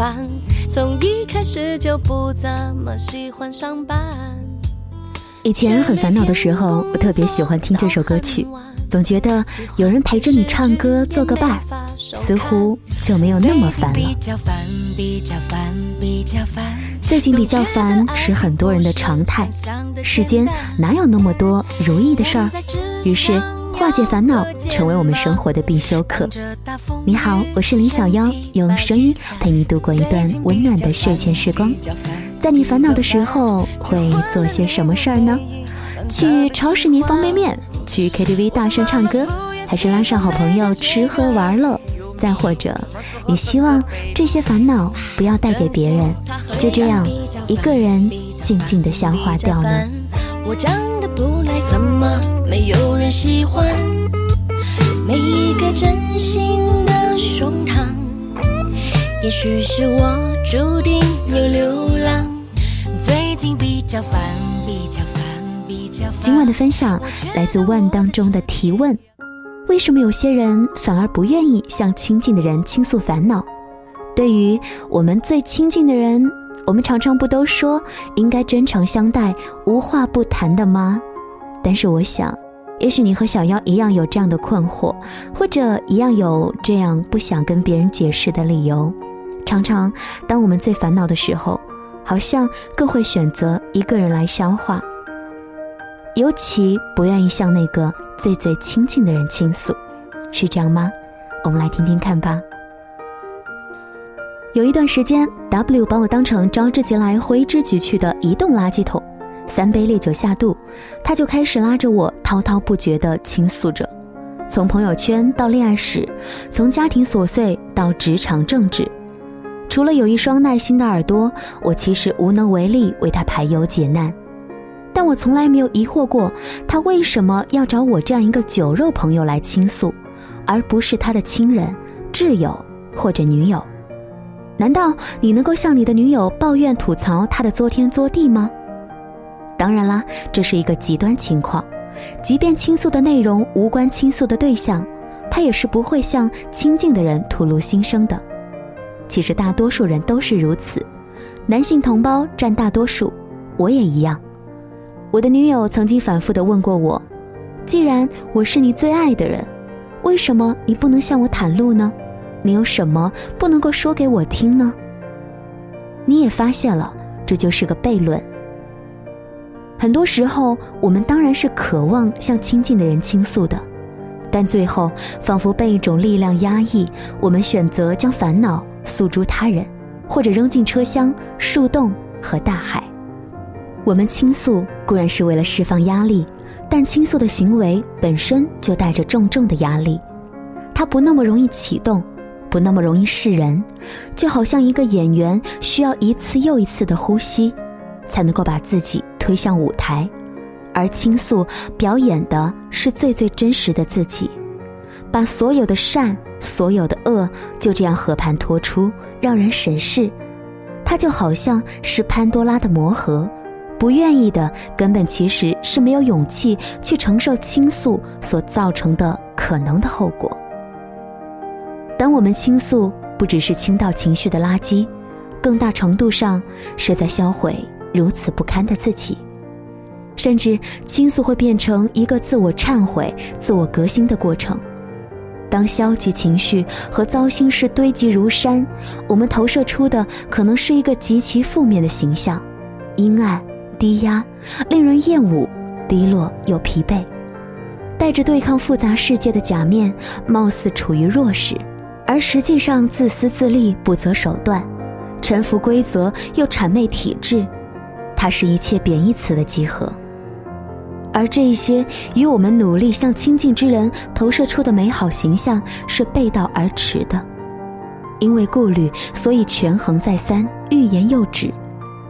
烦，从一开始就不怎么喜欢上班。以前很烦恼的时候，我特别喜欢听这首歌曲，总觉得有人陪着你唱歌做个伴，似乎就没有那么烦了。最近比较烦是很多人的常态，世间哪有那么多如意的事儿？于是化解烦恼成为我们生活的必修课。你好，我是林小妖，用声音陪你度过一段温暖的睡前时光。在你烦恼的时候会做些什么事儿呢？去超市买方便面，去 KTV 大声唱歌，还是拉上好朋友吃喝玩乐？再或者，你希望这些烦恼不要带给别人，就这样一个人静静的消化掉呢？怎么没有人喜欢？每一个真心的胸膛，也许是我注定要流浪。最近比较烦，比较烦，比较烦。今晚的分享来自万当中的提问：为什么有些人反而不愿意向亲近的人倾诉烦恼？对于我们最亲近的人，我们常常不都说应该真诚相待、无话不谈的吗？但是我想，也许你和小妖一样有这样的困惑，或者一样有这样不想跟别人解释的理由。常常，当我们最烦恼的时候。好像更会选择一个人来消化，尤其不愿意向那个最最亲近的人倾诉，是这样吗？我们来听听看吧。有一段时间，W 把我当成招之即来挥之即去的移动垃圾桶，三杯烈酒下肚，他就开始拉着我滔滔不绝地倾诉着，从朋友圈到恋爱史，从家庭琐碎到职场政治。除了有一双耐心的耳朵，我其实无能为力为他排忧解难。但我从来没有疑惑过，他为什么要找我这样一个酒肉朋友来倾诉，而不是他的亲人、挚友或者女友？难道你能够向你的女友抱怨吐槽他的作天作地吗？当然啦，这是一个极端情况。即便倾诉的内容无关倾诉的对象，他也是不会向亲近的人吐露心声的。其实大多数人都是如此，男性同胞占大多数，我也一样。我的女友曾经反复的问过我：“既然我是你最爱的人，为什么你不能向我袒露呢？你有什么不能够说给我听呢？”你也发现了，这就是个悖论。很多时候，我们当然是渴望向亲近的人倾诉的，但最后仿佛被一种力量压抑，我们选择将烦恼。诉诸他人，或者扔进车厢、树洞和大海。我们倾诉固然是为了释放压力，但倾诉的行为本身就带着重重的压力。它不那么容易启动，不那么容易示人，就好像一个演员需要一次又一次的呼吸，才能够把自己推向舞台。而倾诉表演的是最最真实的自己，把所有的善。所有的恶就这样和盘托出，让人审视。它就好像是潘多拉的魔盒，不愿意的根本其实是没有勇气去承受倾诉所造成的可能的后果。当我们倾诉，不只是倾倒情绪的垃圾，更大程度上是在销毁如此不堪的自己，甚至倾诉会变成一个自我忏悔、自我革新的过程。当消极情绪和糟心事堆积如山，我们投射出的可能是一个极其负面的形象，阴暗、低压、令人厌恶、低落又疲惫，戴着对抗复杂世界的假面，貌似处于弱势，而实际上自私自利、不择手段，臣服规则又谄媚体制，它是一切贬义词的集合。而这一些与我们努力向亲近之人投射出的美好形象是背道而驰的，因为顾虑，所以权衡再三，欲言又止；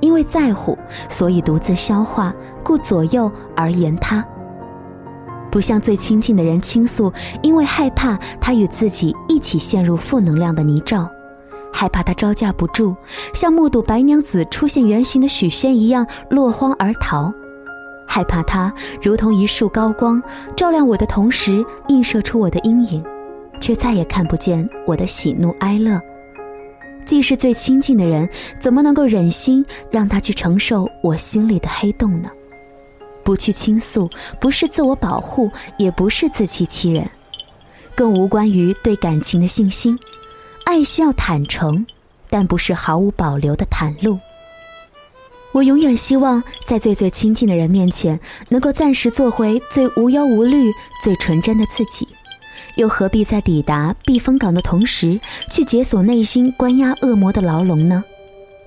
因为在乎，所以独自消化，顾左右而言他。不向最亲近的人倾诉，因为害怕他与自己一起陷入负能量的泥沼，害怕他招架不住，像目睹白娘子出现原形的许仙一样落荒而逃。害怕他如同一束高光，照亮我的同时映射出我的阴影，却再也看不见我的喜怒哀乐既是最亲近的人，怎么能够忍心让他去承受我心里的黑洞呢？不去倾诉，不是自我保护，也不是自欺欺人，更无关于对感情的信心。爱需要坦诚，但不是毫无保留的袒露。我永远希望在最最亲近的人面前，能够暂时做回最无忧无虑、最纯真的自己。又何必在抵达避风港的同时，去解锁内心关押恶魔的牢笼呢？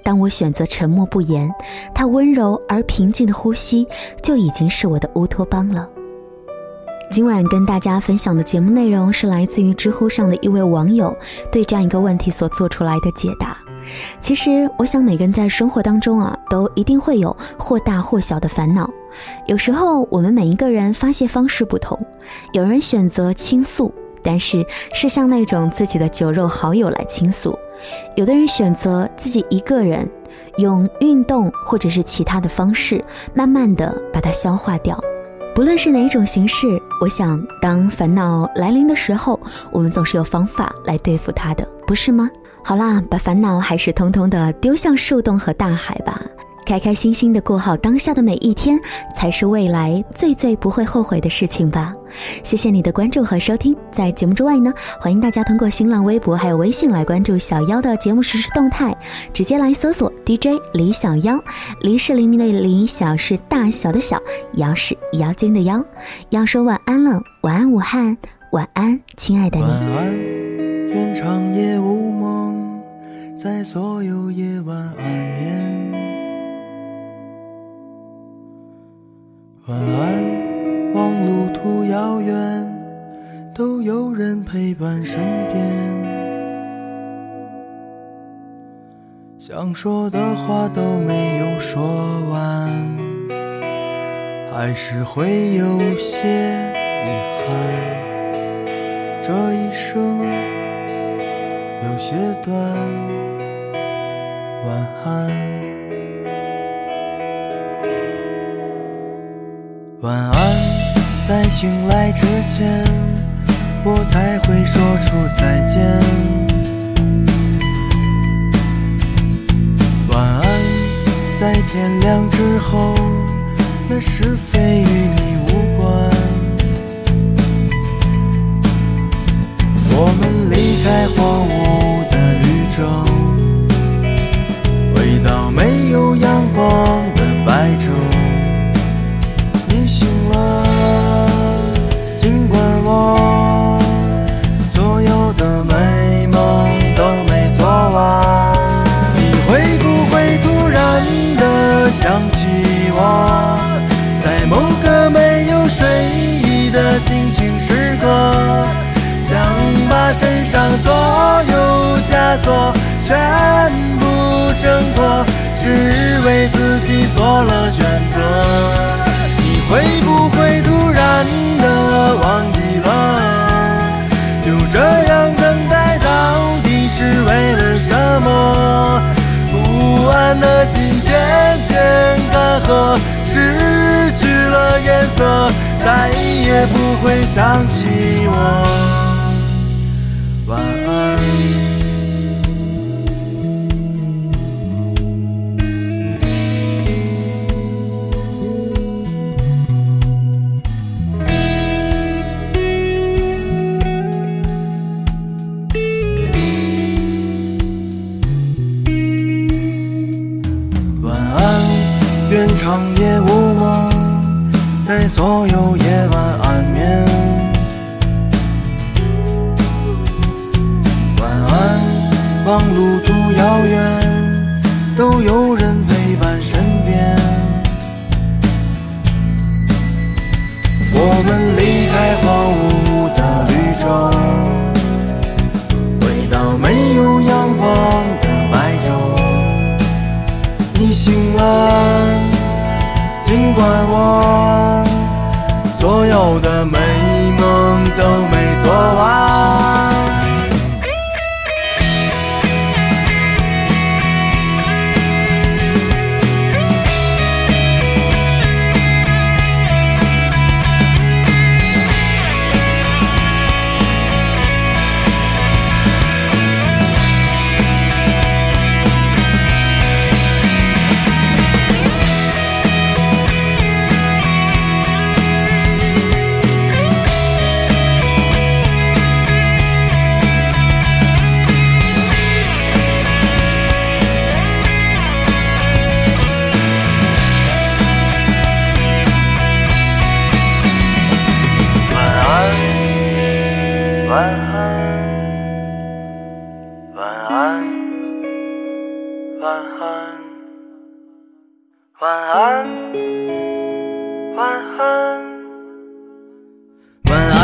当我选择沉默不言，他温柔而平静的呼吸就已经是我的乌托邦了。今晚跟大家分享的节目内容是来自于知乎上的一位网友对这样一个问题所做出来的解答。其实，我想每个人在生活当中啊，都一定会有或大或小的烦恼。有时候，我们每一个人发泄方式不同，有人选择倾诉，但是是向那种自己的酒肉好友来倾诉；有的人选择自己一个人，用运动或者是其他的方式，慢慢的把它消化掉。不论是哪种形式，我想，当烦恼来临的时候，我们总是有方法来对付它的，不是吗？好啦，把烦恼还是通通的丢向树洞和大海吧。开开心心的过好当下的每一天，才是未来最最不会后悔的事情吧。谢谢你的关注和收听，在节目之外呢，欢迎大家通过新浪微博还有微信来关注小妖的节目实时动态，直接来搜索 DJ 李小妖，黎是黎明的黎，小是大小的小，妖是妖精的妖。要说晚安了，晚安武汉，晚安亲爱的你。愿长夜无梦，在所有夜晚安眠。晚安，望路途遥远，都有人陪伴身边。想说的话都没有说完，还是会有些遗憾。这一生有些短，晚安。晚安，在醒来之前，我才会说出再见。晚安，在天亮之后，那是非与你无关。我们离开荒芜的旅程，回到没有阳光的白昼。锁全部挣脱，只为自己做了选择。你会不会突然的忘记了？就这样等待到底是为了什么？不安的心渐渐干涸，失去了颜色，再也不会想起我。在所有夜晚安眠。晚安，望路途遥远，都有人陪伴身边。我们离开荒芜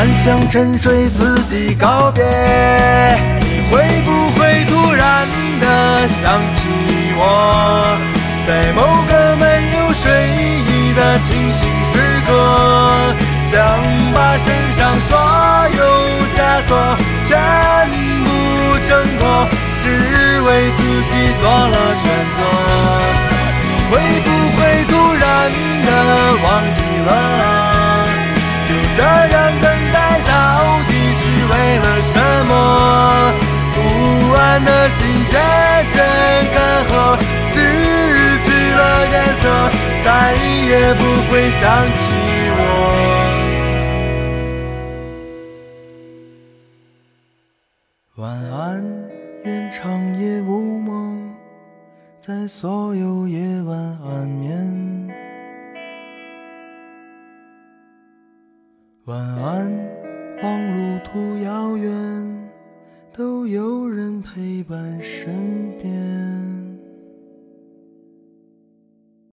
幻想，沉睡自己告别。你会不会突然的想起我，在某个没有睡意的清醒时刻，想把身上所有枷锁全部挣脱，只为自己做了选择。你会不会突然的忘记了？渐渐干涸，失去了颜色，再也不会想起我。晚安，愿长夜无梦，在所有夜晚安眠。晚安，望路途遥远，都有人陪伴身边。